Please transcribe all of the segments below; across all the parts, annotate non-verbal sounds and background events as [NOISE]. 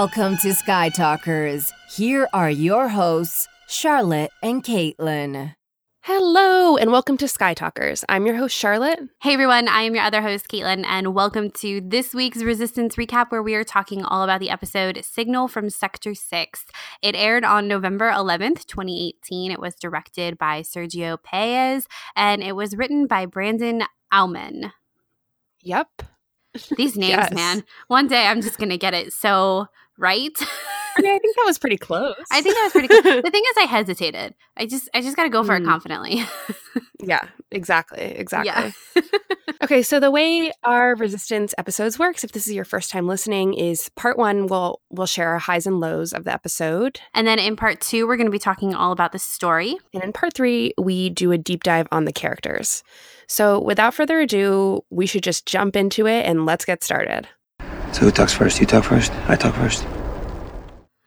Welcome to Sky Talkers. Here are your hosts, Charlotte and Caitlin. Hello, and welcome to Sky Talkers. I'm your host, Charlotte. Hey everyone, I am your other host, Caitlin, and welcome to this week's Resistance Recap, where we are talking all about the episode Signal from Sector 6. It aired on November 11th, 2018. It was directed by Sergio Paez, and it was written by Brandon Auman. Yep. These [LAUGHS] names, Yes. man. One day I'm just going to get it so right. I mean, I think that was pretty [LAUGHS] close. I think that was pretty good. The thing is, I hesitated. I just, I just got to go for it Mm. confidently. [LAUGHS] Yeah, exactly. Exactly. Yeah. [LAUGHS] okay, so the way our resistance episodes works, if this is your first time listening, is part one we'll we'll share our highs and lows of the episode. and then in part two, we're going to be talking all about the story. And in part three, we do a deep dive on the characters. So without further ado, we should just jump into it and let's get started. So who talks first? You talk first? I talk first.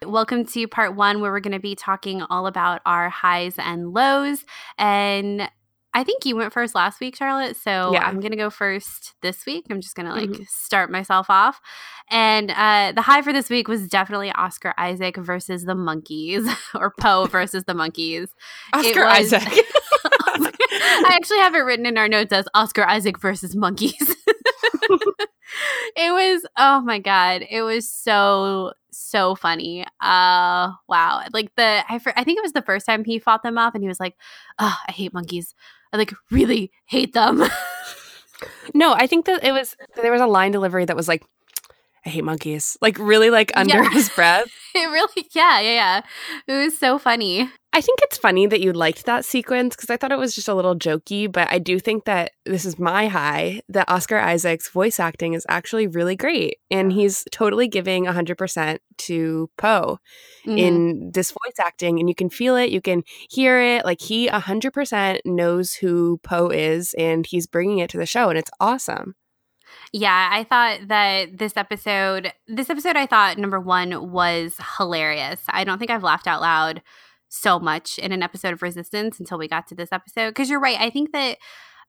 Welcome to part one, where we're going to be talking all about our highs and lows. And I think you went first last week, Charlotte. So Yeah. I'm going to go first this week. I'm just going to like Mhm. start myself off. And uh, the high for this week was definitely Oscar Isaac versus the monkeys, [LAUGHS] or Poe versus the monkeys. Oscar was- Isaac. [LAUGHS] I actually have it written in our notes as Oscar Isaac versus monkeys. [LAUGHS] it was oh my god, it was so so funny. Uh wow. Like the I, I think it was the first time he fought them off and he was like, "Oh, I hate monkeys. I like really hate them." [LAUGHS] no, I think that it was there was a line delivery that was like, I hate monkeys. Like really like under Yeah. his [LAUGHS] breath. it really yeah, yeah, yeah. It was so funny. I think it's funny that you liked that sequence because I thought it was just a little jokey, but I do think that this is my high that Oscar Isaac's voice acting is actually really great. And he's totally giving 100% to Poe Mhm. in this voice acting. And you can feel it, you can hear it. Like he 100% knows who Poe is and he's bringing it to the show. And it's awesome. Yeah, I thought that this episode, this episode, I thought number one was hilarious. I don't think I've laughed out loud so much in an episode of Resistance until we got to this episode. Because you're right. I think that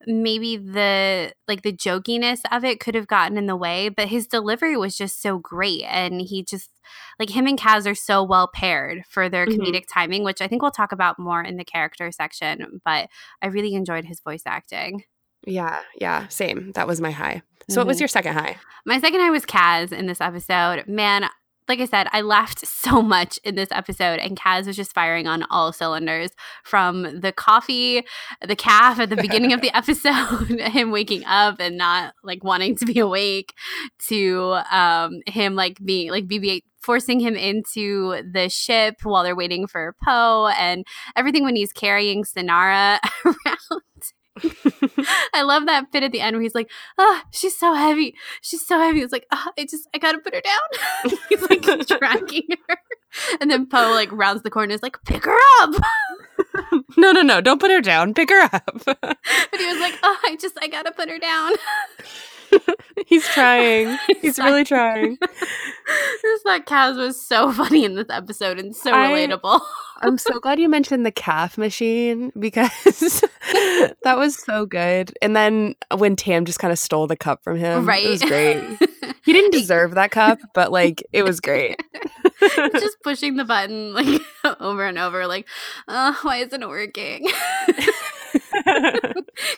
maybe the like the jokiness of it could have gotten in the way, but his delivery was just so great, and he just like him and Kaz are so well paired for their Mhm. comedic timing, which I think we'll talk about more in the character section. But I really enjoyed his voice acting. Yeah, yeah, same. That was my high. So, what was Mhm. your second high? My second high was Kaz in this episode. Man, like I said, I laughed [LAUGHS] so much in this episode, and Kaz was just firing on all cylinders from the coffee, the caf at the beginning of the [LAUGHS] episode, [LAUGHS] him waking up and not like wanting to be awake, to um, him like being like BB 8 forcing him into the ship while they're waiting for Poe, and everything when he's carrying Synara around. [LAUGHS] I love that bit at the end where he's like, "Oh, she's so heavy. She's so heavy." It's like, oh, I just, I gotta put her down." [LAUGHS] he's like [LAUGHS] tracking her, and then Poe like rounds the corner, and is like, "Pick her up." no, no, no. Don't put her down. Pick her up. But he was like, "Oh, I just, I gotta put her down." [LAUGHS] He's trying. [LAUGHS] He's really trying. Just that Kaz was so [LAUGHS] funny in this episode and so I- relatable. I'm so glad you mentioned the caf machine because that was so good. And then when Tam just kind of stole the cup from him, right? It was great. He didn't deserve that cup, but like it was great. just pushing the button like over and over, like, uh, why isn't it working?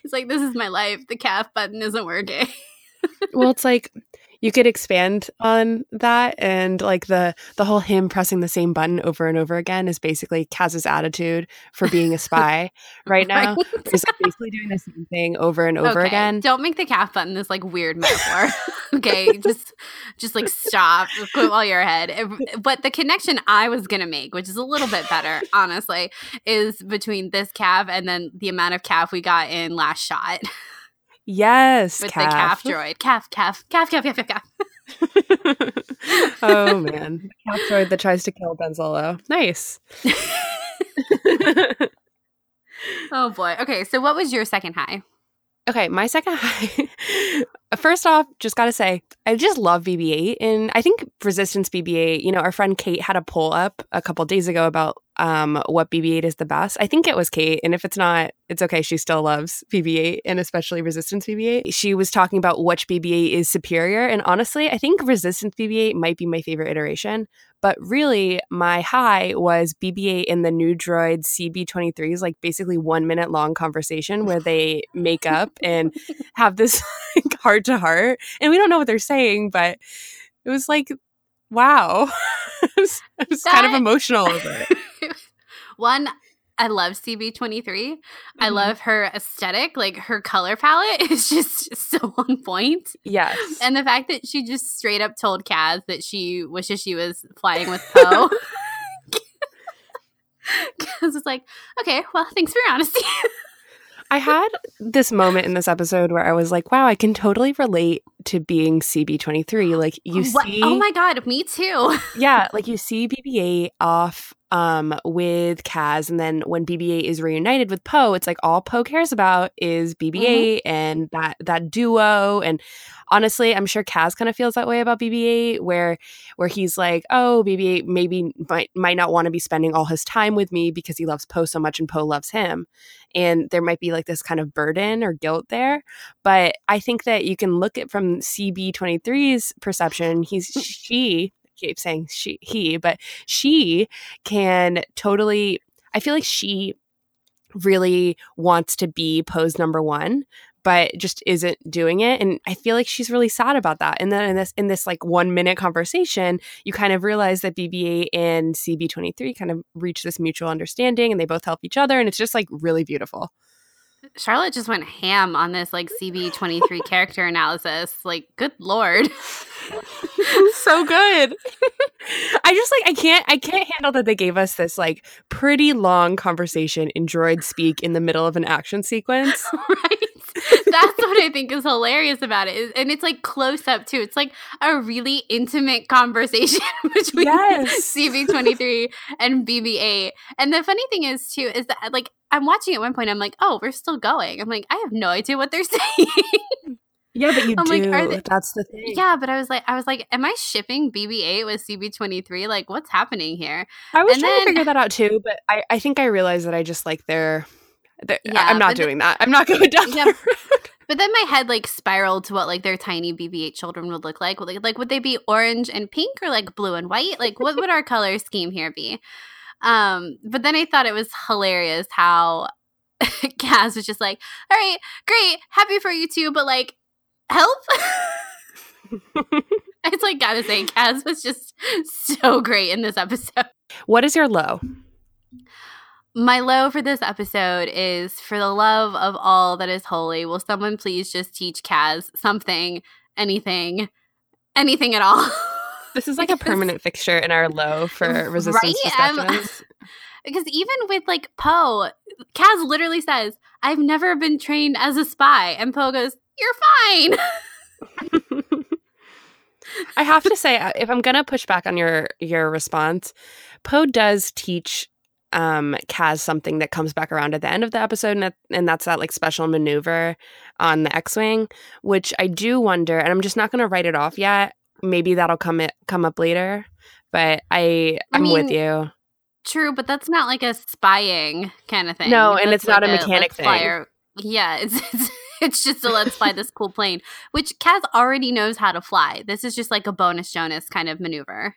He's like, this is my life. The caf button isn't working. Well, it's like you could expand on that and like the the whole him pressing the same button over and over again is basically Kaz's attitude for being a spy [LAUGHS] right now. Right? He's like basically doing the same thing over and over Okay, again. Don't make the caf button this like weird metaphor. [LAUGHS] okay, just just like stop, quit while you're ahead. But the connection I was gonna make, which is a little bit better, honestly, is between this caf and then the amount of caf we got in last shot [LAUGHS] Yes, with the caf droid. Caf, caf, caf, caf, caf, caf, caf. [LAUGHS] oh man, [LAUGHS] the caf droid that tries to kill Ben Solo. Nice. [LAUGHS] Oh boy. Okay, so what was your second high? Okay, my second high. First off, just gotta say, I just love BB 8. And I think Resistance BB 8, you know, our friend Kate had a poll up a couple days ago about um, what BB 8 is the best. I think it was Kate. And if it's not, it's okay. She still loves BB 8 and especially Resistance BB 8. She was talking about which BB 8 is superior. And honestly, I think Resistance BB 8 might be my favorite iteration. But really, my high was BB 8 and the new droid CB23's like basically one minute long conversation where they make up and [LAUGHS] have this heart to heart. And we don't know what they're saying, but it was like, wow. [LAUGHS] I was, I was kind of emotional over it. One, I love CB23. Mm-hmm. I love her aesthetic. Like her color palette [LAUGHS] is just so on point. Yes. And the fact that she just straight up told Kaz that she wishes she was flying with Poe. [LAUGHS] Kaz was like, okay, well, thanks for your honesty. I had this moment in this episode where I was like, wow, I can totally relate to being CB23. Like you What? see Oh my god, me too. [LAUGHS] Yeah, like you see BB-8 off um with Kaz and then when BB-8 is reunited with Poe, it's like all Poe cares about is BB-8 and that that duo and honestly, I'm sure Kaz kind of feels that way about BB-8 where where he's like, "Oh, BB-8 maybe might might not want to be spending all his time with me because he loves Poe so much and Poe loves him." And there might be like this kind of burden or guilt there, but I think that you can look at from CB23's perception, he's [LAUGHS] she keep saying she he, but she can totally I feel like she really wants to be Poe's number one, but just isn't doing it. And I feel like she's really sad about that. And then in this in this like one minute conversation, you kind of realize that BB-8 and CB23 kind of reach this mutual understanding and they both help each other. And it's just like really beautiful. Charlotte just went ham on this like [LAUGHS] CB23 character analysis. Like, good lord. [LAUGHS] so good. I just like I can't I can't handle that they gave us this like pretty long conversation in droid speak in the middle of an action sequence. [LAUGHS] right? [LAUGHS] That's what I think is hilarious about it. And it's like close up too. It's like a really intimate conversation [LAUGHS] between Yes. CB23 [LAUGHS] and BB8. And the funny thing is too is that like I'm watching at one point I'm like, "Oh, we're still going." I'm like, "I have no idea what they're saying." Yeah, but you I'm like, do. are they- That's the thing. yeah, but I was like I was like, "Am I shipping BB8 with CB23? Like what's happening here?" I was And trying then- to figure that out too, but I, I think I realized that I just like their. Yeah, I'm not but the- doing that. I'm not going [LAUGHS] down Yeah. But then my head like spiraled to what like their tiny BB-8 children would look like. Like, like would they be orange and pink or like blue and white? Like what would our [LAUGHS] color scheme here be? Um, but then I thought it was hilarious how [LAUGHS] Kaz was just like, "All right, great, happy for you too, but like, help." it's like gotta say, Kaz was just so great in this episode. What is your low? My low for this episode is for the love of all that is holy, will someone please just teach Kaz something, anything, anything at all? [LAUGHS] This is like a permanent fixture in our low for resistance Right? [LAUGHS] Because even with like Poe, Kaz literally says, I've never been trained as a spy. And Poe goes, You're fine. [LAUGHS] I have to say, uh, if I'm gonna push back on your your response, Poe does teach um Kaz something that comes back around at the end of the episode, and, that, and that's that like special maneuver on the X-wing, which I do wonder, and I'm just not gonna write it off yet. Maybe that'll come it come up later, but I I I'm with you. True, but that's not like a spying kind of thing. No, and That's it's not like a mechanic thing. yeah, [LAUGHS] it's, it's it's just a let's fly this cool plane, which Kaz already knows how to fly. This is just like a bonus Jonas kind of maneuver.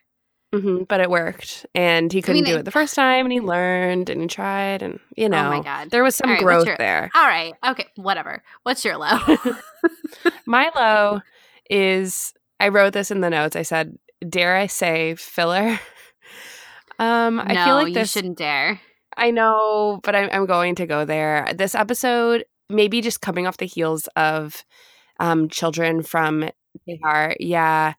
Hmm but it worked, and he couldn't mean, do it- it the first time, and he [LAUGHS] learned and he tried, and you know, oh my god. there was some right, growth your- there. All right. Okay, whatever. What's your low? [LAUGHS] My low is I wrote this in the notes. I said, "Dare I say filler?" [LAUGHS] Um, no, I feel like you this. shouldn't dare. I know, but I'm, I'm going to go there. This episode, maybe just coming off the heels of um, children from Tehar. Yeah,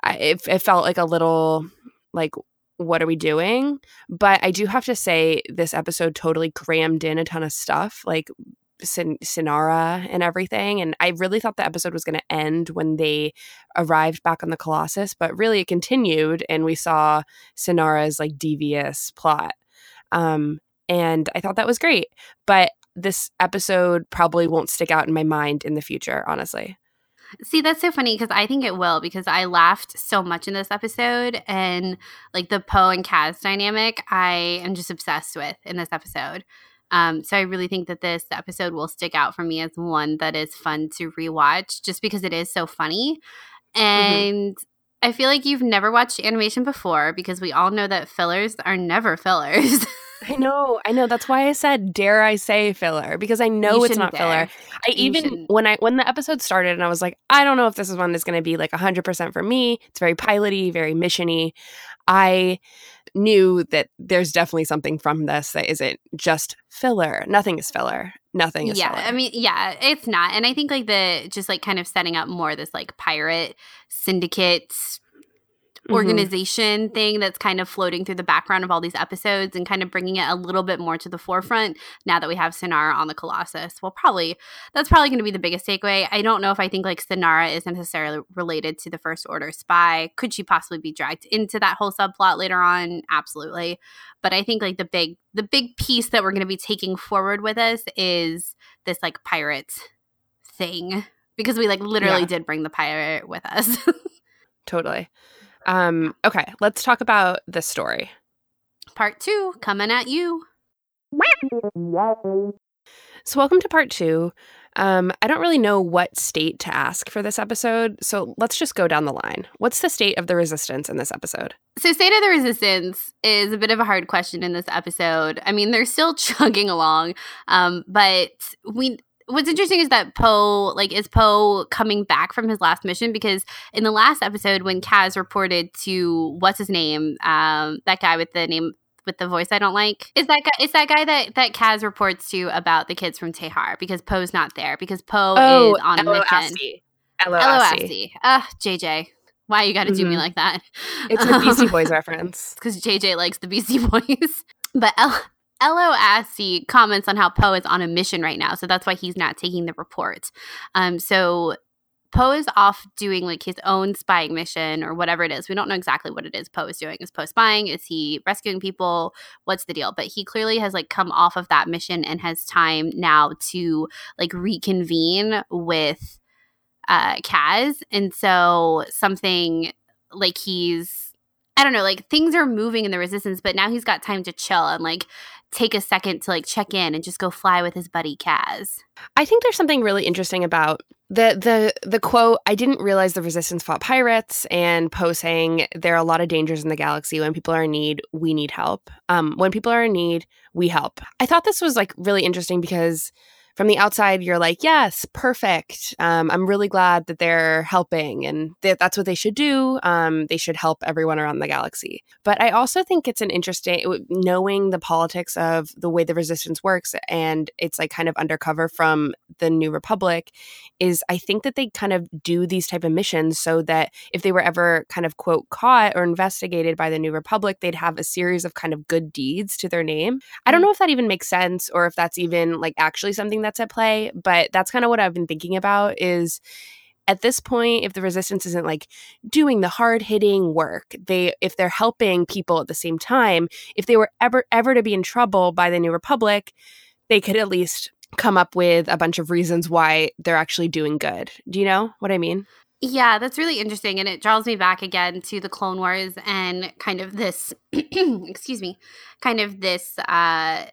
I, it, it felt like a little like, what are we doing? But I do have to say, this episode totally crammed in a ton of stuff, like Sin- Synara and everything. And I really thought the episode was going to end when they arrived back on the Colossus, but really it continued, and we saw Synara's like devious plot. Um, and I thought that was great. But this episode probably won't stick out in my mind in the future, honestly. See, that's so funny because I think it will because I laughed so much in this episode and like the Poe and Kaz dynamic, I am just obsessed with in this episode. Um, so I really think that this episode will stick out for me as one that is fun to rewatch just because it is so funny. Mm-hmm. And mm-hmm. I feel like you've never watched animation before because we all know that fillers are never fillers. [LAUGHS] I know, I know. That's why I said, "Dare I say filler?" Because I know You it's not shouldn't filler. I You even shouldn't. when I when the episode started, and I was like, I don't know if this is one that's going to be like hundred percent for me. It's very piloty, very missiony. I knew that there's definitely something from this that isn't just filler. Nothing is filler. Nothing is yeah i mean yeah it's not and i think like the just like kind of setting up more this like pirate syndicate Mhm. organization thing that's kind of floating through the background of all these episodes and kind of bringing it a little bit more to the forefront now that we have Synara on the Colossus. Well, probably that's probably going to be the biggest takeaway. I don't know if I think like Synara is necessarily related to the First Order spy. Could she possibly be dragged into that whole subplot later on? Absolutely. But I think like the big the big piece that we're going to be taking forward with us is this like pirate thing because we like literally Yeah. did bring the pirate with us. [LAUGHS] totally. Um, okay, let's talk about the story. Part 2 coming at you. So, welcome to part two. Um, I don't really know what state to ask for this episode, so let's just go down the line. What's the state of the resistance in this episode? So, State of the Resistance is a bit of a hard question in this episode. I mean, they're still [LAUGHS] chugging along, um, but we. What's interesting is that Poe, like, is Poe coming back from his last mission? Because in the last episode, when Kaz reported to what's his name, um, that guy with the name with the voice I don't like, is that guy? It's that guy that that Kaz reports to about the kids from Tehar because Poe's not there because Poe is on a mission. LOSC. Ugh, JJ. Why you got to do me Mhm. like that? It's a Beastie [LAUGHS] Boys reference. because JJ likes the Beastie [LAUGHS] Boys. but L- LOSC comments on how Poe is on a mission right now, so that's why he's not taking the report. Um, so Poe is off doing like his own spying mission or whatever it is. We don't know exactly what it is Poe is doing. Is Poe spying? Is he rescuing people? What's the deal? But he clearly has like come off of that mission and has time now to like reconvene with uh Kaz. And so something like he's I don't know, like things are moving in the resistance, but now he's got time to chill and like take a second to like check in and just go fly with his buddy Kaz. I think there's something really interesting about the the the quote. I didn't realize the resistance fought pirates, and Poe saying there are a lot of dangers in the galaxy. When people are in need, we need help. Um, when people are in need, we help. I thought this was like really interesting because from the outside, you're like, yes, perfect. Um, I'm really glad that they're helping, and that that's what they should do. Um, they should help everyone around the galaxy. But I also think it's an interesting knowing the politics of the way the resistance works, and it's like kind of undercover from the New Republic. Is I think that they kind of do these type of missions so that if they were ever kind of quote caught or investigated by the New Republic, they'd have a series of kind of good deeds to their name. I don't know if that even makes sense or if that's even like actually something that's at play, but that's kind of what I've been thinking about is at this point if the resistance isn't like doing the hard hitting work they if they're helping people at the same time if they were ever ever to be in trouble by the new republic they could at least come up with a bunch of reasons why they're actually doing good do you know what i mean Yeah, that's really interesting. And it draws me back again to the Clone Wars and kind of this, [CLEARS THROAT] excuse me, kind of this uh,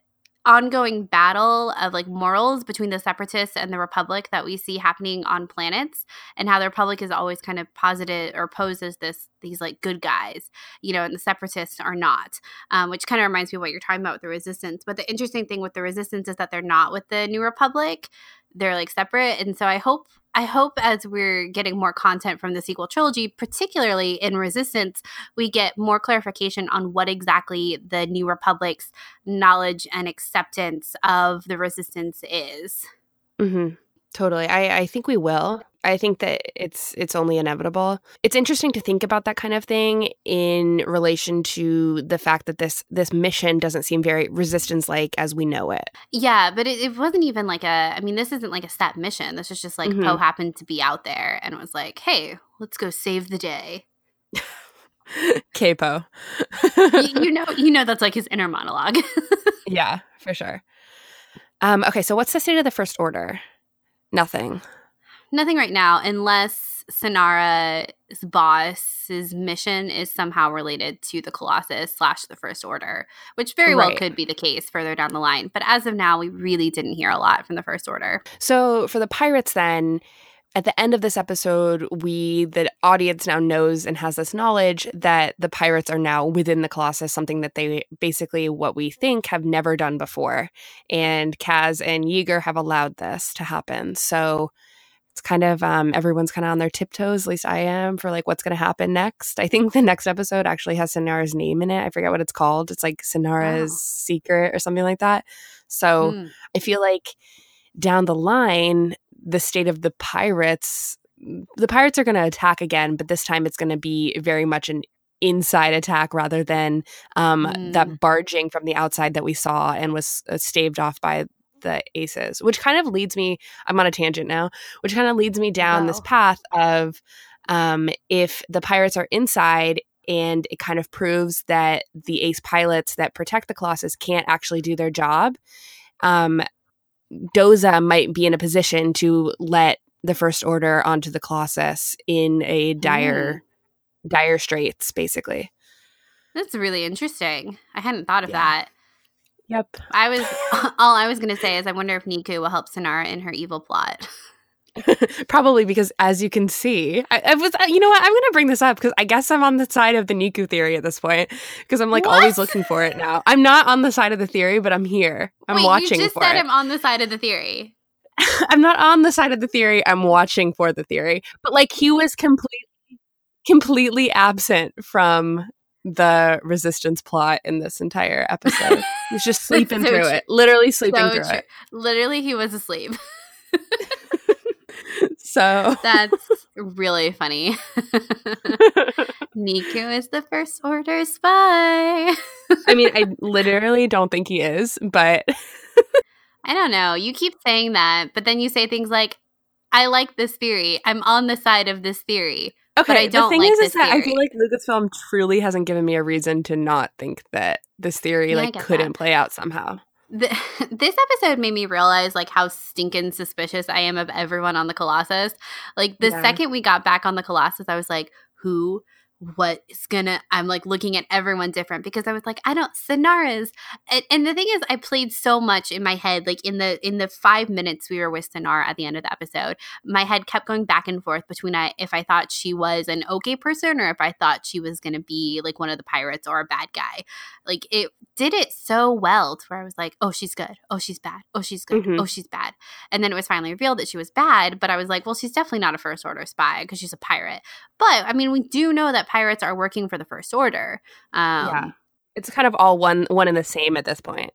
ongoing battle of like morals between the separatists and the republic that we see happening on planets and how the republic is always kind of posited or poses this these like good guys you know and the separatists are not um, which kind of reminds me of what you're talking about with the resistance. But the interesting thing with the resistance is that they're not with the new republic. They're like separate. And so i hope i hope as we're getting more content from the sequel trilogy particularly in resistance we get more clarification on what exactly the new republic's knowledge and acceptance of the resistance is hmm Totally. I, I think we will. I think that it's it's only inevitable. It's interesting to think about that kind of thing in relation to the fact that this this mission doesn't seem very resistance like as we know it. yeah but it, it wasn't even like a i mean this isn't like a set mission this is just like Mhm. poe happened to be out there and was like hey let's go save the day [LAUGHS] Capo. you, you [LAUGHS] know you know that's like his inner monologue [LAUGHS] yeah, for sure. Um, okay, so what's the state of the first order? Nothing. Nothing right now, unless Synara's boss's mission is somehow related to the Colossus slash the First Order, which very well could be the case further down the line. But as of now, we really didn't hear a lot from the First Order. So for the pirates, then at the end of this episode, we the audience now knows and has this knowledge that the pirates are now within the Colossus, something that they basically what we think have never done before, and Kaz and Yeager have allowed this to happen. So. It's kind of um, everyone's kind of on their tiptoes. At least I am for like what's going to happen next. I think the next episode actually has Synara's name in it. I forget what it's called. It's like Synara's Oh. secret or something like that. So Mm. I feel like down the line, the state of the pirates, the pirates are going to attack again, but this time it's going to be very much an inside attack rather than um, Mm. that barging from the outside that we saw and was uh, staved off by the aces, which kind of leads me, I'm on a tangent now, which kind of leads me down this path of um, if the pirates are inside and it kind of proves that the ace pilots that protect the colossus can't actually do their job um, doza might be in a position to let the first order onto the colossus in a dire dire straits basically That's really interesting. I hadn't thought of Yeah. that. Yep I was [LAUGHS] all I was going to say is I wonder if Neeku will help Synara in her evil plot. [LAUGHS] probably because as you can see I, I was uh, you know what i'm gonna bring this up because i guess i'm on the side of the neeku theory at this point because i'm like always looking for it now i'm not on the side of the theory but i'm here i'm Wait, watching you just said it I'm on the side of the theory. [LAUGHS] I'm not on the side of the theory. I'm watching for the theory. But like he was completely completely absent from the resistance plot in this entire episode. He's just [LAUGHS] sleeping So through true. it. Literally sleeping So through true. Literally, he was asleep. [LAUGHS] So [LAUGHS] That's really funny. Neeku is the first order spy. I mean, I literally don't think he is, but I don't know. You keep saying that, but then you say things like, I like this theory. I'm on the side of this theory. okay. I don't the thing like is, this is that I feel like Lucasfilm truly hasn't given me a reason to not think that this theory Yeah, like couldn't that. play out somehow. The, [LAUGHS] this episode made me realize like how stinking suspicious I am of everyone on the Colossus. Like the Yeah. second we got back on the Colossus, I was like, who? What is gonna? I'm like looking at everyone different because I was like, I don't Synara's, and, and the thing is, I played so much in my head. Like in the in the five minutes we were with Synara at the end of the episode, my head kept going back and forth between I if I thought she was an okay person or if I thought she was gonna be like one of the pirates or a bad guy. Like it did it so well to where I was like, oh, she's good. Oh, she's bad. Oh, she's good. Mhm. Oh, she's bad. And then it was finally revealed that she was bad. But I was like, well, she's definitely not a first order spy because she's a pirate. But I mean, we do know that pirates are working for the first order. Um, yeah. It's kind of all one one and the same at this point.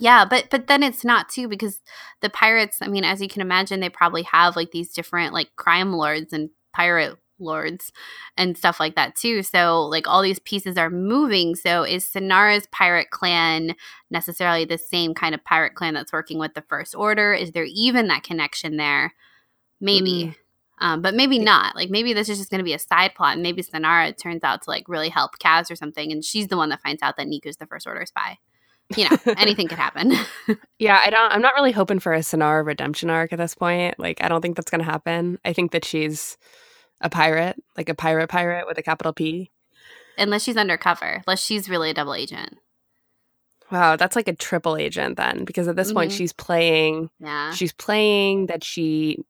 yeah, but but then it's not too because the pirates. I mean, as you can imagine, they probably have like these different like crime lords and pirate lords and stuff like that too. So like all these pieces are moving. So is Synara's pirate clan necessarily the same kind of pirate clan that's working with the First Order? Is there even that connection there? Maybe. Um, but maybe not. Like maybe this is just going to be a side plot, and maybe Synara turns out to like really help Kaz or something, and she's the one that finds out that Neeku's the First Order spy. You know, [LAUGHS] anything could happen. [LAUGHS] Yeah, I don't. I'm not really hoping for a Synara redemption arc at this point. Like, I don't think that's going to happen. I think that she's a pirate, like a pirate pirate with a capital P. Unless she's undercover, unless she's really a double agent. Wow, that's like a triple agent then, because at this point Mhm. she's playing. Yeah. She's playing that she,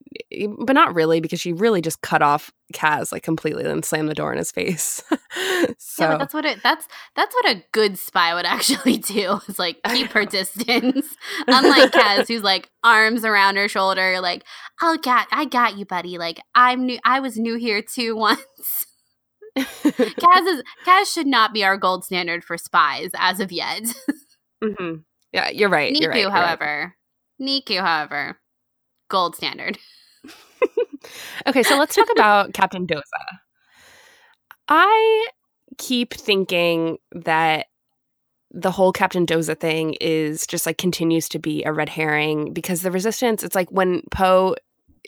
but not really, because she really just cut off Kaz like completely and slammed the door in his face. [LAUGHS] so Yeah, that's what it that's that's what a good spy would [LAUGHS] actually do. Is like [LAUGHS] keep her distance. Unlike Kaz, who's like arms around her shoulder, like, oh got I got you, buddy. Like I'm new I was new here too once. Kaz is Kaz should not be our gold standard for spies as of yet. Hmm yeah, you're right. Neeku, you're right, you're right. however. Neeku, however, gold standard. [LAUGHS] Okay, so let's talk [LAUGHS] about Captain Doza. I keep thinking that the whole Captain Doza thing is just like continues to be a red herring because the resistance, it's like when Poe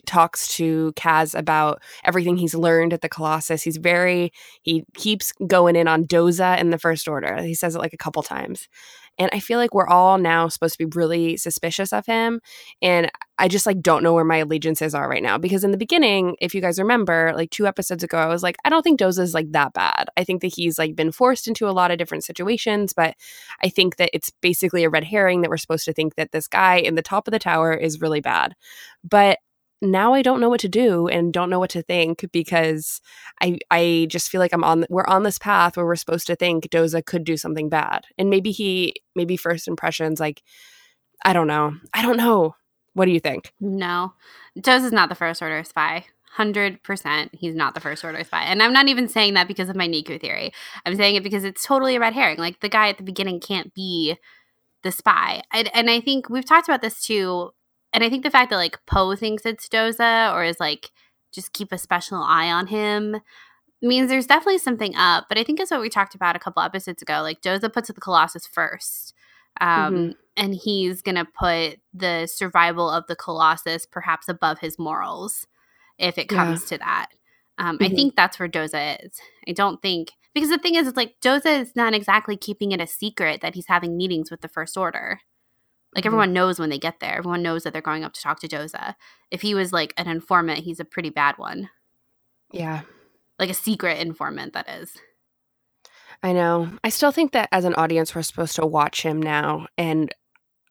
talks to Kaz about everything he's learned at the Colossus, he's very, he keeps going in on Doza in the First Order. He says it like a couple times. And I feel like we're all now supposed to be really suspicious of him. And I just like don't know where my allegiances are right now because in the beginning, if you guys remember, like two episodes ago, I was like, I don't think Doza's like that bad. I think that he's like been forced into a lot of different situations, but I think that it's basically a red herring that we're supposed to think that this guy in the top of the tower is really bad. But now I don't know what to do and don't know what to think because I I just feel like I'm on we're on this path where we're supposed to think Doza could do something bad. And maybe he maybe first impressions like I don't know. I don't know. What do you think? No. Doza's not the first order spy. 100% he's not the first order spy. And I'm not even saying that because of my Neeku theory. I'm saying it because it's totally a red herring. Like the guy at the beginning can't be the spy. I, and I think we've talked about this too and I think the fact that like Poe thinks it's Doza or is like just keep a special eye on him means there's definitely something up. But I think it's what we talked about a couple episodes ago. Like Doza puts the Colossus first. Um, mm-hmm. And he's going to put the survival of the Colossus perhaps above his morals if it comes yeah. to that. Um, mm-hmm. I think that's where Doza is. I don't think because the thing is, it's like Doza is not exactly keeping it a secret that he's having meetings with the First Order. Like mm-hmm. everyone knows when they get there. Everyone knows that they're going up to talk to Doza. If he was like an informant, he's a pretty bad one. Yeah. Like a secret informant, that is. I know. I still think that as an audience, we're supposed to watch him now. And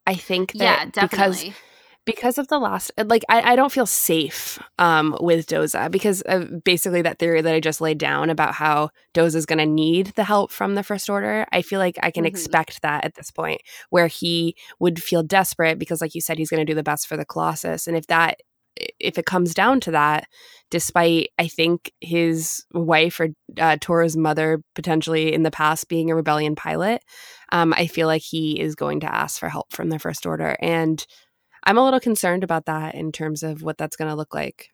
I think that yeah, definitely. because because of the last like I, I don't feel safe um with doza because basically that theory that i just laid down about how doza is going to need the help from the first order. I feel like i can mm-hmm. expect that at this point where he would feel desperate because like you said he's going to do the best for the colossus. And if that if it comes down to that despite i think his wife or uh, torra's mother potentially in the past being a rebellion pilot um, i feel like he is going to ask for help from the first order. And I'm a little concerned about that in terms of what that's going to look like.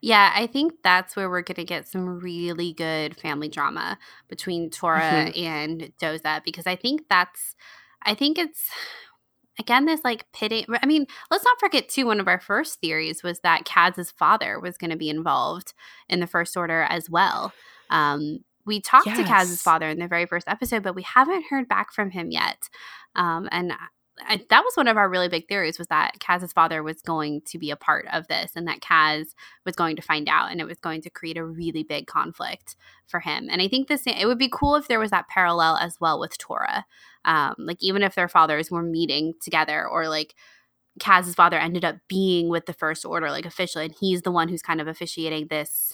Yeah, I think that's where we're going to get some really good family drama between Torra mm-hmm. and Doza because I think that's, I think it's, again, this like pitting. I mean, let's not forget, too, one of our first theories was that Kaz's father was going to be involved in the First Order as well. Um, we talked yes. to Kaz's father in the very first episode, but we haven't heard back from him yet. Um, and I, that was one of our really big theories was that Kaz's father was going to be a part of this and that Kaz was going to find out and it was going to create a really big conflict for him. And I think this it would be cool if there was that parallel as well with Torra. Um, like even if their fathers were meeting together or like Kaz's father ended up being with the First Order like officially and he's the one who's kind of officiating this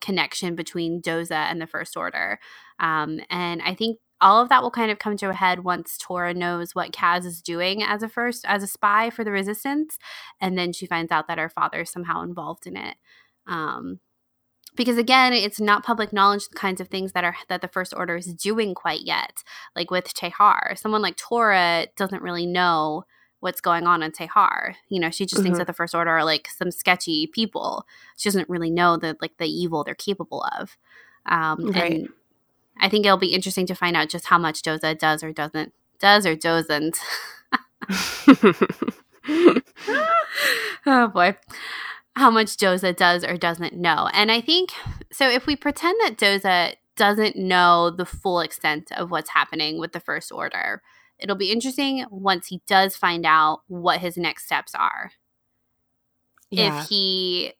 connection between Doza and the First Order. Um, and I think all of that will kind of come to a head once Torra knows what Kaz is doing as a first as a spy for the resistance and then she finds out that her father is somehow involved in it. Um, because again it's not public knowledge the kinds of things that are that the first order is doing quite yet like with tehar. Someone like torra doesn't really know what's going on in tehar. You know she just mm-hmm. thinks that the first order are like some sketchy people. She doesn't really know that like the evil they're capable of. Um, right. and I think it'll be interesting to find out just how much Doza does or doesn't does or doesn't. [LAUGHS] oh boy. How much Doza does or doesn't know. And I think so if we pretend that Doza doesn't know the full extent of what's happening with the first order, it'll be interesting once he does find out what his next steps are. Yeah. If he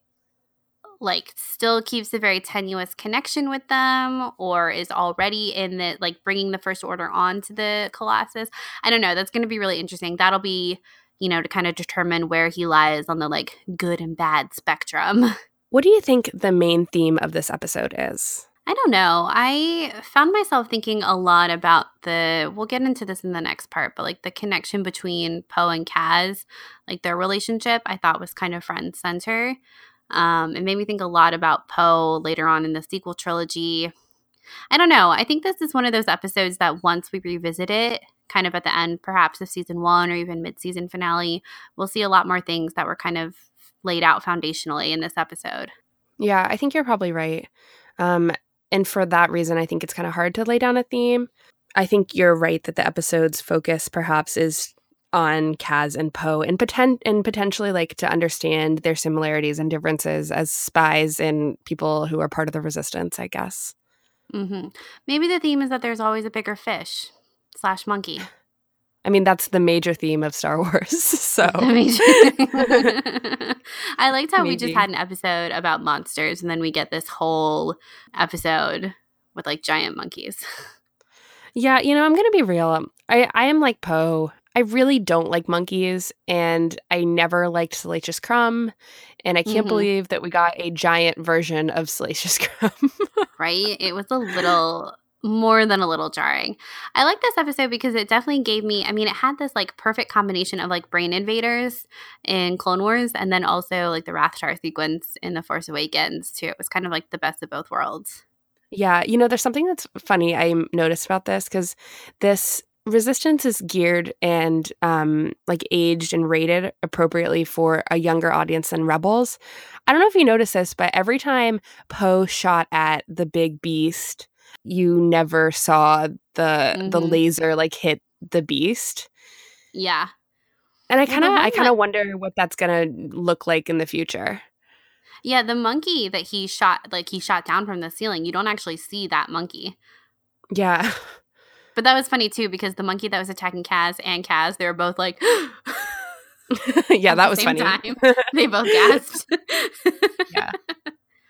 like still keeps a very tenuous connection with them or is already in the like bringing the first order on to the colossus i don't know that's going to be really interesting that'll be you know to kind of determine where he lies on the like good and bad spectrum what do you think the main theme of this episode is I don't know. I found myself thinking a lot about the, we'll get into this in the next part, but like the connection between Poe and Kaz, like their relationship, I thought was kind of front and center. Um, it made me think a lot about Poe later on in the sequel trilogy. I don't know. I think this is one of those episodes that once we revisit it, kind of at the end, perhaps of season one or even mid season finale, we'll see a lot more things that were kind of laid out foundationally in this episode. Yeah, I think you're probably right. Um, and for that reason, I think it's kind of hard to lay down a theme. I think you're right that the episode's focus perhaps is on Kaz and Poe and potent and potentially like to understand their similarities and differences as spies and people who are part of the resistance, I guess. Mm-hmm. Maybe the theme is that there's always a bigger fish slash monkey. I mean, that's the major theme of Star [LAUGHS] Wars. So [LAUGHS] I liked how Maybe. we just had an episode about monsters and then we get this whole episode with like giant monkeys. [LAUGHS] Yeah, you know, I'm going to be real. I, I am like Poe. I really don't like monkeys, and I never liked Salacious Crumb. And I can't mm-hmm. believe that we got a giant version of Salacious [LAUGHS] Crumb. right? It was a little more than a little jarring. I like this episode because it definitely gave me, I mean, it had this like perfect combination of like brain invaders in Clone Wars and then also like the Rathtar sequence in The Force Awakens too. It was kind of like the best of both worlds. Yeah, you know, there's something that's funny I noticed about this because this resistance is geared and um like aged and rated appropriately for a younger audience than rebels i don't know if you noticed this but every time poe shot at the big beast you never saw the mm-hmm. the laser like hit the beast. Yeah. And I kind of I kind of wonder what that's going to look like in the future. Yeah, the monkey that he shot like he shot down from the ceiling, you don't actually see that monkey. Yeah. [LAUGHS] But that was funny too because the monkey that was attacking Kaz and Kaz, they were both like [GASPS] [LAUGHS] Yeah, that was funny. Time. [LAUGHS] They both gasped. [LAUGHS] yeah.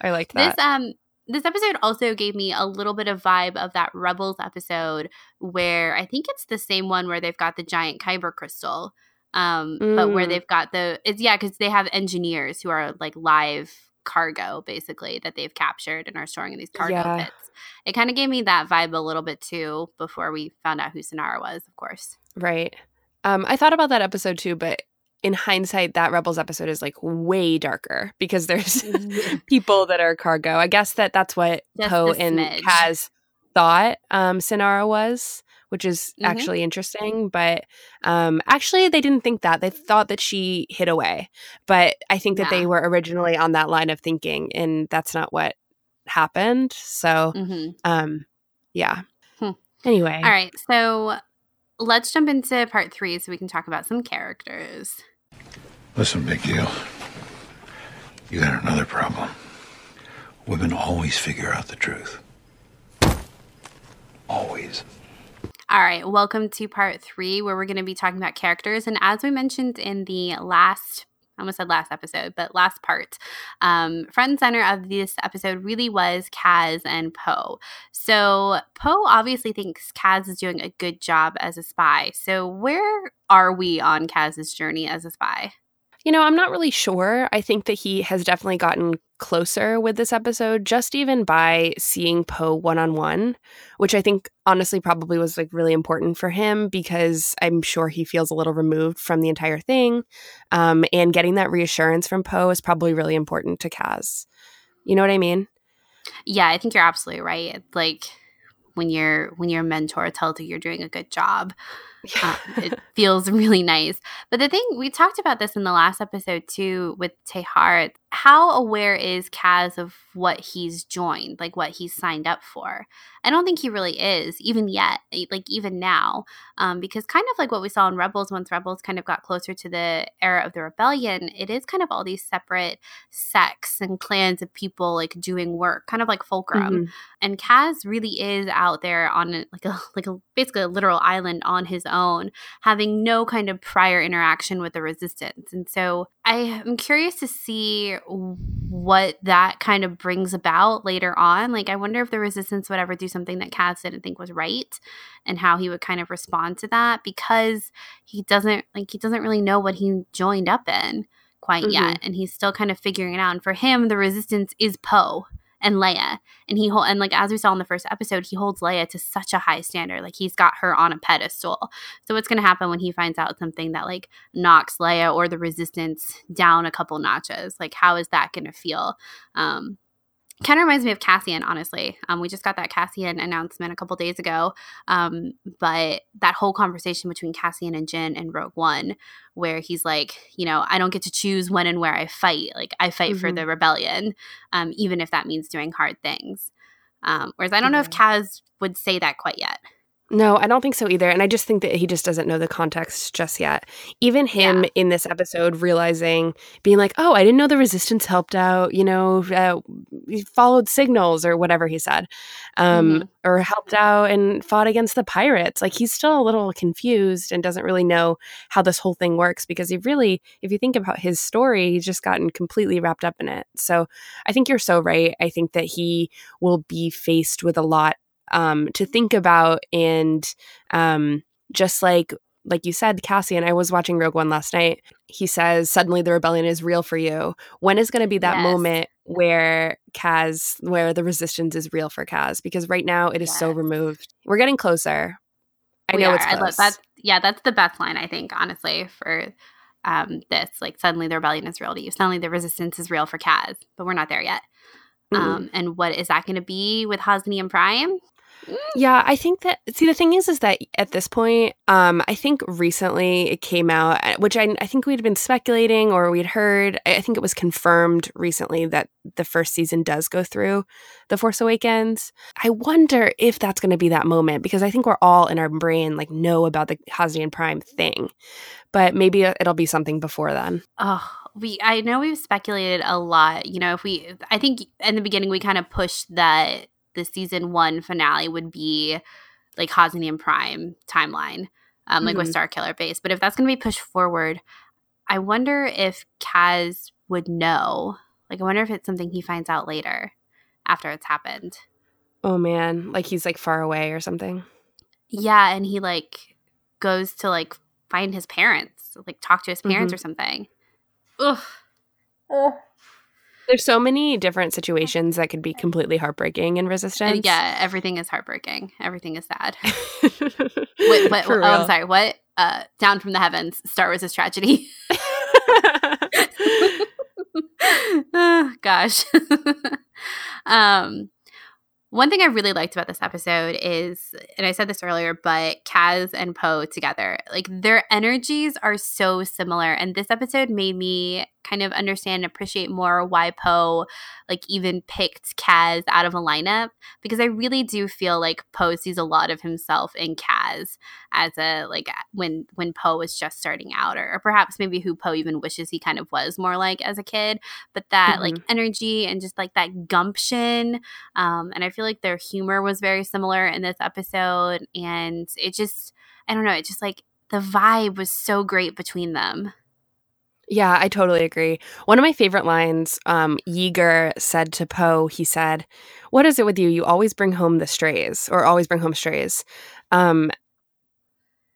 I liked that. This um this episode also gave me a little bit of vibe of that Rebels episode where I think it's the same one where they've got the giant kyber crystal. Um, mm. but where mm. they've got the it's yeah, because they have engineers who are like live cargo basically that they've captured and are storing in these cargo yeah. pits. It kind of gave me that vibe a little bit too before we found out who Synara was, of course. Right. Um, I thought about that episode too, but in hindsight, that Rebels episode is like way darker because there's [LAUGHS] [LAUGHS] people that are cargo. I guess that that's what Poe and Kaz thought um, Synara was, which is mm-hmm. actually interesting. But um, actually, they didn't think that. They thought that she hid away. But I think that yeah. they were originally on that line of thinking, and that's not what happened. So, mm-hmm. um, yeah. Hmm. Anyway. All right. So let's jump into part three so we can talk about some characters. Listen, big deal. You got another problem. Women always figure out the truth. Always. All right, welcome to part three, where we're going to be talking about characters. And as we mentioned in the last I almost said last episode, but last part. Um, front and center of this episode really was Kaz and Poe. So Poe obviously thinks Kaz is doing a good job as a spy. So where are we on Kaz's journey as a spy? You know, I'm not really sure. I think that he has definitely gotten closer with this episode, just even by seeing Poe one on one, which I think honestly probably was like really important for him because I'm sure he feels a little removed from the entire thing. Um, and getting that reassurance from Poe is probably really important to Kaz. You know what I mean? Yeah, I think you're absolutely right. Like when your when your mentor tells you you're doing a good job um, it feels really nice. But the thing we talked about this in the last episode too with Tehar. How aware is Kaz of what he's joined, like what he's signed up for? I don't think he really is, even yet, like even now, um, because kind of like what we saw in Rebels, once Rebels kind of got closer to the era of the rebellion, it is kind of all these separate sects and clans of people like doing work, kind of like Fulcrum. Mm-hmm. And Kaz really is out there on like a like a basically a literal island on his own, having no kind of prior interaction with the resistance. And so I am curious to see what that kind of brings about later on. Like, I wonder if the resistance would ever do something that Kaz didn't think was right and how he would kind of respond to that because he doesn't, like, he doesn't really know what he joined up in quite mm-hmm. yet. And he's still kind of figuring it out. And for him, the resistance is Poe and Leia. And he hold and like as we saw in the first episode, he holds Leia to such a high standard. Like he's got her on a pedestal. So what's gonna happen when he finds out something that like knocks Leia or the resistance down a couple notches? Like how is that gonna feel? Um kind of reminds me of Cassian, honestly. Um, we just got that Cassian announcement a couple days ago. Um, but that whole conversation between Cassian and Jyn and Rogue One, where he's like, you know, I don't get to choose when and where I fight. Like, I fight mm-hmm. for the rebellion, um, even if that means doing hard things. Um, whereas I don't know if Kaz would say that quite yet. No, I don't think so either. And I just think that he just doesn't know the context just yet. Even him Yeah. in this episode realizing, being like, oh, I didn't know the resistance helped out, you know, uh, followed signals or whatever he said, um, or helped out and fought against the pirates. Like he's still a little confused and doesn't really know how this whole thing works because he really, if you think about his story, he's just gotten completely wrapped up in it. So I think you're so right. I think that he will be faced with a lot um, to think about and um, just like like you said cassian i was watching rogue one last night he says suddenly the rebellion is real for you when is going to be that Yes. moment where kaz where the resistance is real for kaz because right now it is so removed we're getting closer i We know are. it's close. love that. Yeah, that's the best line I think, honestly, for um, this. Like, suddenly the rebellion is real to you. Suddenly the resistance is real for Kaz, but we're not there yet. Mm-mm. Um, and what is that going to be with Hosni and Prime? Yeah, I think that see the thing is is that at this point, um, I think recently it came out, uh, which I I think we'd been speculating or we'd heard. I I think it was confirmed recently that the first season does go through the Force Awakens. I wonder if that's going to be that moment because I think we're all in our brain like know about the Hosnian Prime thing, but maybe it'll be something before then. Oh, we I know we've speculated a lot. You know, if we I think in the beginning we kind of pushed that the season one finale would be like Hosnian Prime timeline, um, like with Mhm. Starkiller base. But if that's going to be pushed forward, I wonder if Kaz would know. Like, I wonder if it's something he finds out later after it's happened. Oh man, like he's like far away or something. Yeah, and he like goes to like find his parents, like talk to his parents Mhm. or something. Ugh. There's so many different situations that could be completely heartbreaking in resistance. And yeah, everything is heartbreaking. Everything is sad. Wait, [LAUGHS] Wait, what, oh, I'm sorry. What? Uh, Down from the heavens. Star Wars is tragedy. oh, [LAUGHS] [LAUGHS] gosh. um, one thing I really liked about this episode is, and I said this earlier, but Kaz and Poe together, like their energies are so similar. And this episode made me kind of understand and appreciate more why Poe, like, even picked Kaz out of a lineup. Because I really do feel like Poe sees a lot of himself in Kaz as a, like, when when Poe was just starting out, or, or perhaps maybe who Poe even wishes he kind of was more like as a kid. But that, like, energy and just like that gumption um, and I feel like their humor was very similar in this episode. And it just, I don't know, it just like the vibe was so great between them. Yeah, I totally agree. One of my favorite lines, um, Yeager said to Poe, he said, What is it with you? You always bring home the strays, or always bring home strays. Um,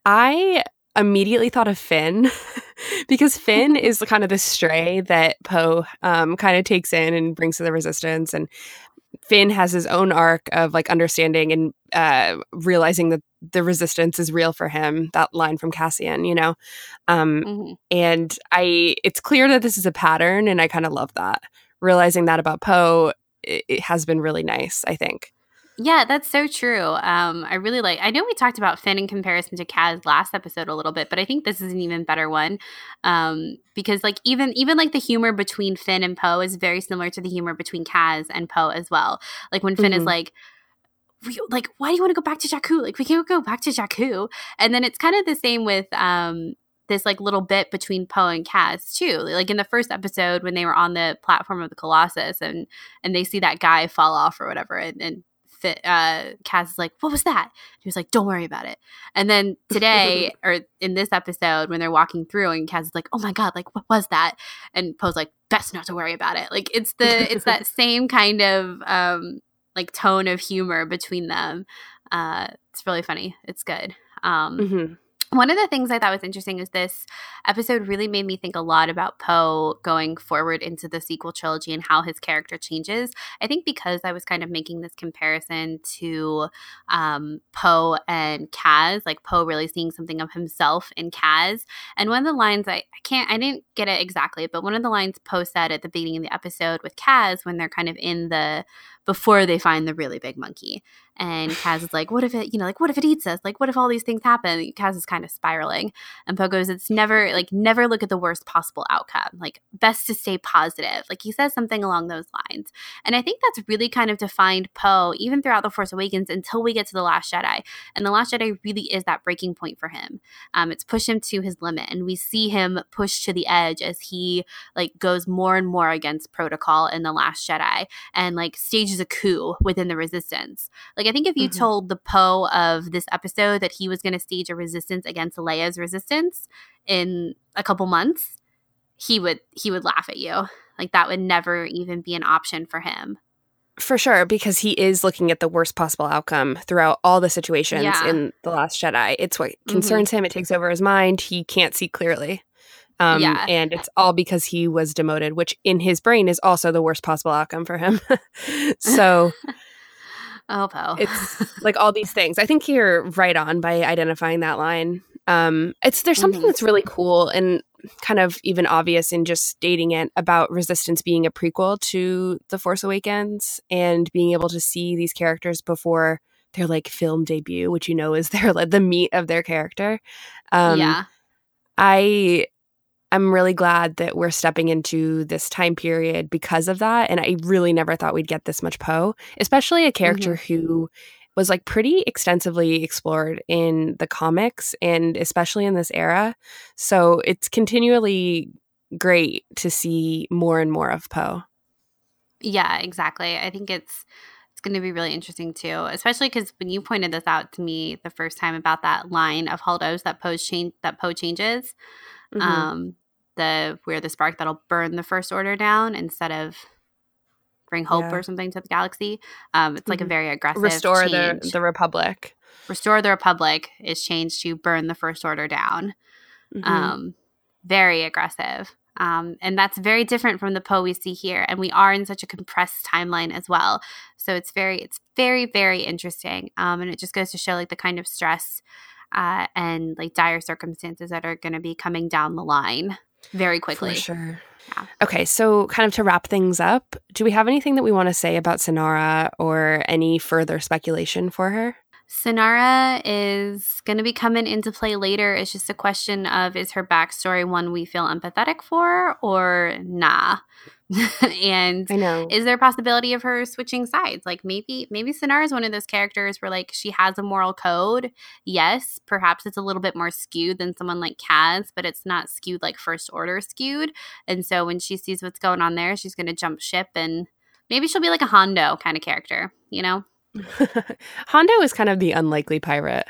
I immediately thought of Finn [LAUGHS] because Finn [LAUGHS] is kind of the stray that Poe um, kind of takes in and brings to the resistance. And Finn has his own arc of like understanding and uh, realizing that the resistance is real for him. That line from Cassian, you know? Um, Mhm. and i it's clear that this is a pattern and i kind of love that realizing that about poe it, it has been really nice i think Yeah, that's so true. Um, I really like. I know we talked about Finn in comparison to Kaz last episode a little bit, but I think this is an even better one um, because, like, even even like the humor between Finn and Poe is very similar to the humor between Kaz and Poe as well. Like when Finn is Mhm. like. "We- Like, why do you want to go back to Jakku? Like, we can't go back to Jakku. And then it's kind of the same with um, this like little bit between Poe and Kaz too. Like in the first episode when they were on the platform of the Colossus and and they see that guy fall off or whatever, and, and fit, uh, Kaz is like, "What was that?" He was like, "Don't worry about it." And then today, [LAUGHS] or in this episode, when they're walking through, and Kaz is like, "Oh my god, like what was that?" And Poe's like, "Best not to worry about it." Like it's the it's that [LAUGHS] same kind of um like tone of humor between them. Uh, it's really funny. It's good. Um, Mhm. One of the things I thought was interesting is this episode really made me think a lot about Poe going forward into the sequel trilogy and how his character changes. I think because I was kind of making this comparison to um, Poe and Kaz, like Poe really seeing something of himself in Kaz. And one of the lines I, I can't, I didn't get it exactly, but one of the lines Poe said at the beginning of the episode with Kaz when they're kind of in the before they find the really big monkey. And Kaz is like, what if it, you know, like, what if it eats us? Like, what if all these things happen? Kaz is kind of spiraling. And Poe goes, it's never, like, never look at the worst possible outcome. Like, best to stay positive. Like, he says something along those lines. And I think that's really kind of defined Poe, even throughout The Force Awakens until we get to The Last Jedi. And The Last Jedi really is that breaking point for him. Um, it's pushed him to his limit. And we see him pushed to the edge as he, like, goes more and more against protocol in The Last Jedi and, like, stages a coup within the resistance. Like, I think if you Mhm. told the Poe of this episode that he was going to stage a resistance against Leia's resistance in a couple months, he would he would laugh at you. Like that would never even be an option for him. For sure, because he is looking at the worst possible outcome throughout all the situations Yeah. Mm-hmm. in The Last Jedi. It's what concerns him. It takes over his mind. He can't see clearly. Um, Yeah. And it's all because he was demoted, which in his brain is also the worst possible outcome for him. [LAUGHS] so [LAUGHS] Oh, Poe. it's like all these things. I think you're right on by identifying that line. Um, it's there's something Mhm. that's really cool and kind of even obvious in just stating it about Resistance being a prequel to The Force Awakens and being able to see these characters before their like film debut, which you know is their like [LAUGHS] the meat of their character. Um, yeah. I I'm really glad that we're stepping into this time period because of that. And I really never thought we'd get this much Poe, especially a character mm-hmm. who was like pretty extensively explored in the comics and especially in this era. So it's continually great to see more and more of Poe. Yeah, exactly. I think it's it's going to be really interesting too, especially because when you pointed this out to me the first time about that line of Holdos that Poe change that Poe changes, Mhm. um, the where the spark that'll burn the First Order down instead of bring hope Yeah. or something to the galaxy. Um, it's like a Mhm. very aggressive Restore the change. the Republic. Restore the Republic is changed to burn the First Order down. Mhm. um, very aggressive. Um, and that's very different from the Poe we see here. And we are in such a compressed timeline as well. So it's very, it's very, very interesting. Um, and it just goes to show like the kind of stress uh, and like dire circumstances that are going to be coming down the line very quickly. For sure. Yeah. Okay, so kind of to wrap things up, do we have anything that we want to say about Synara or any further speculation for her? Synara is going to be coming into play later. It's just a question of is her backstory one we feel empathetic for or nah? [LAUGHS] and I know. is there a possibility of her switching sides like maybe maybe Synara is one of those characters where like she has a moral code yes perhaps it's a little bit more skewed than someone like Kaz but it's not skewed like first order skewed and so when she sees what's going on there she's going to jump ship and maybe she'll be like a Hondo kind of character you know [LAUGHS] Hondo is kind of the unlikely pirate.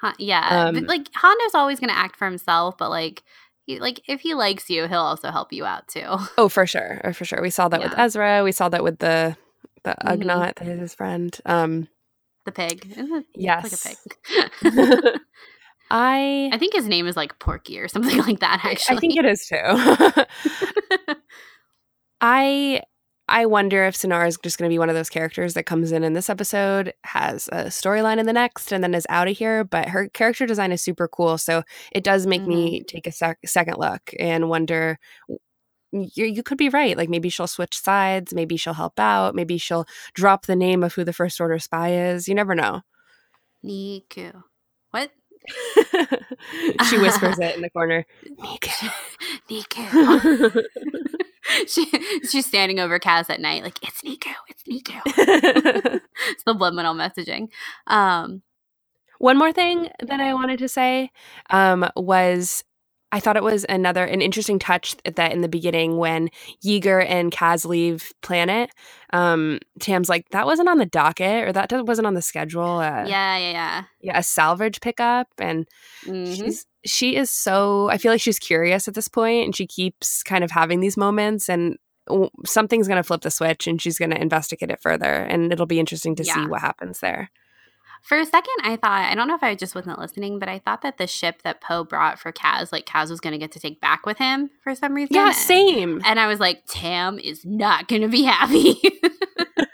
Hon- yeah Um, but like Hondo's always going to act for himself but like he, like if he likes you he'll also help you out too [LAUGHS] Oh, for sure. Oh, for sure. We saw that with Ezra. We saw that with the the Mhm. Ugnaught that is his friend. Um the pig [LAUGHS] Yes. like a pig [LAUGHS] I I think his name is like Porky or something like that. Actually, I think it is too. I I wonder if Synara is just going to be one of those characters that comes in in this episode, has a storyline in the next, and then is out of here. But her character design is super cool, so it does make me take a sec- second look and wonder. You, you could be right. Like maybe she'll switch sides. Maybe she'll help out. Maybe she'll drop the name of who the first order spy is. You never know. Neeku. What? [LAUGHS] she whispers it in the corner. [LAUGHS] Neeku. Neeku. [LAUGHS] [LAUGHS] she, she's standing over Kaz at night, like it's Neeku, it's Neeku. [LAUGHS] it's the subliminal messaging. Um, One more thing that I wanted to say um, was I thought it was another an interesting touch that in the beginning when Yeager and Kaz leave planet, um, Tam's like that wasn't on the docket or that wasn't on the schedule. Uh, yeah, yeah, yeah. yeah, a salvage pickup, and Mhm. she's she is so. I feel like she's curious at this point, and she keeps kind of having these moments and. Something's going to flip the switch and she's going to investigate it further. And it'll be interesting to see what happens there. For a second, I thought, I don't know if I just wasn't listening, but I thought that the ship that Poe brought for Kaz, like Kaz was going to get to take back with him for some reason. Yeah, same. And I was like, Tam is not going to be happy. [LAUGHS]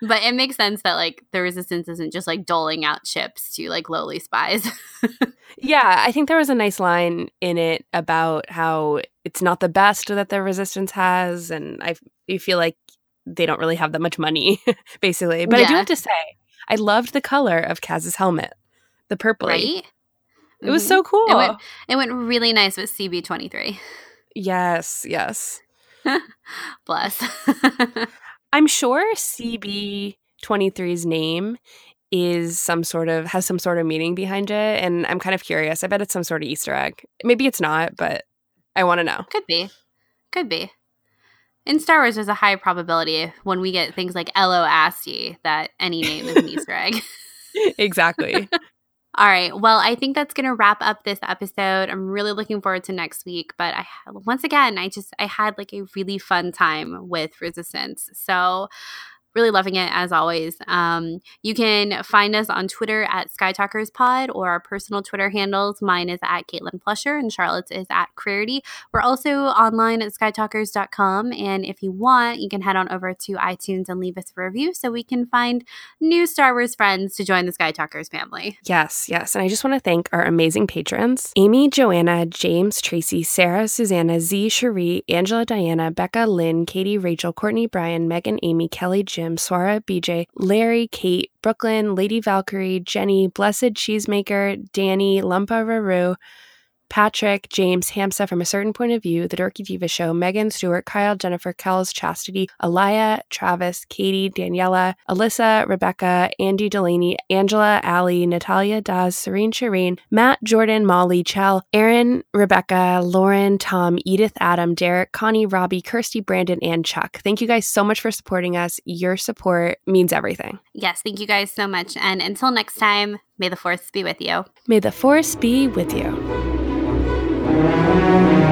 but it makes sense that like the resistance isn't just like doling out chips to like lowly spies. [LAUGHS] Yeah, I think there was a nice line in it about how it's not the best that the resistance has, and I, I feel like they don't really have that much money, [LAUGHS] basically. But I do have to say, I loved the color of Kaz's helmet, the purple. Right? It was Mhm. so cool. It went, it went really nice with CB23. yes, yes. [LAUGHS] Bless. I'm sure CB23's name is some sort of has some sort of meaning behind it and I'm kind of curious. I bet it's some sort of easter egg. Maybe it's not, but I want to know. Could be. Could be. In Star Wars, there's a high probability when we get things like Asti that any name is an Easter egg. [LAUGHS] exactly. [LAUGHS] All right. Well, I think that's going to wrap up this episode. I'm really looking forward to next week. But I, once again, I just I had like a really fun time with Resistance. So really loving it as always. Um, you can find us on Twitter at SkyTalkersPod or our personal Twitter handles. Mine is at Caitlin Plusher and Charlotte's is at Clarity. We're also online at SkyTalkers.com. And if you want, you can head on over to iTunes and leave us a review so we can find new Star Wars friends to join the Sky Talkers family. Yes, yes. And I just want to thank our amazing patrons Amy, Joanna, James, Tracy, Sarah, Susanna, Z, Cherie, Angela, Diana, Becca, Lynn, Katie, Rachel, Courtney, Brian, Megan, Amy, Kelly, Jim, Swara, BJ, Larry, Kate, Brooklyn, Lady Valkyrie, Jenny, Blessed Cheesemaker, Danny, Lumpa Raru, Patrick, James, Hamsa from a certain point of view, The Dorky Diva Show, Megan, Stewart, Kyle, Jennifer, Kells, Chastity, Alaya, Travis, Katie, Daniela, Alyssa, Rebecca, Andy Delaney, Angela, Allie, Natalia, Daz, Serene, Shireen, Matt, Jordan, Molly, Chell, Aaron, Rebecca, Lauren, Tom, Edith, Adam, Derek, Connie, Robbie, Kirsty, Brandon, and Chuck. Thank you guys so much for supporting us. Your support means everything. Yes, thank you guys so much. And until next time, may the force be with you. May the force be with you.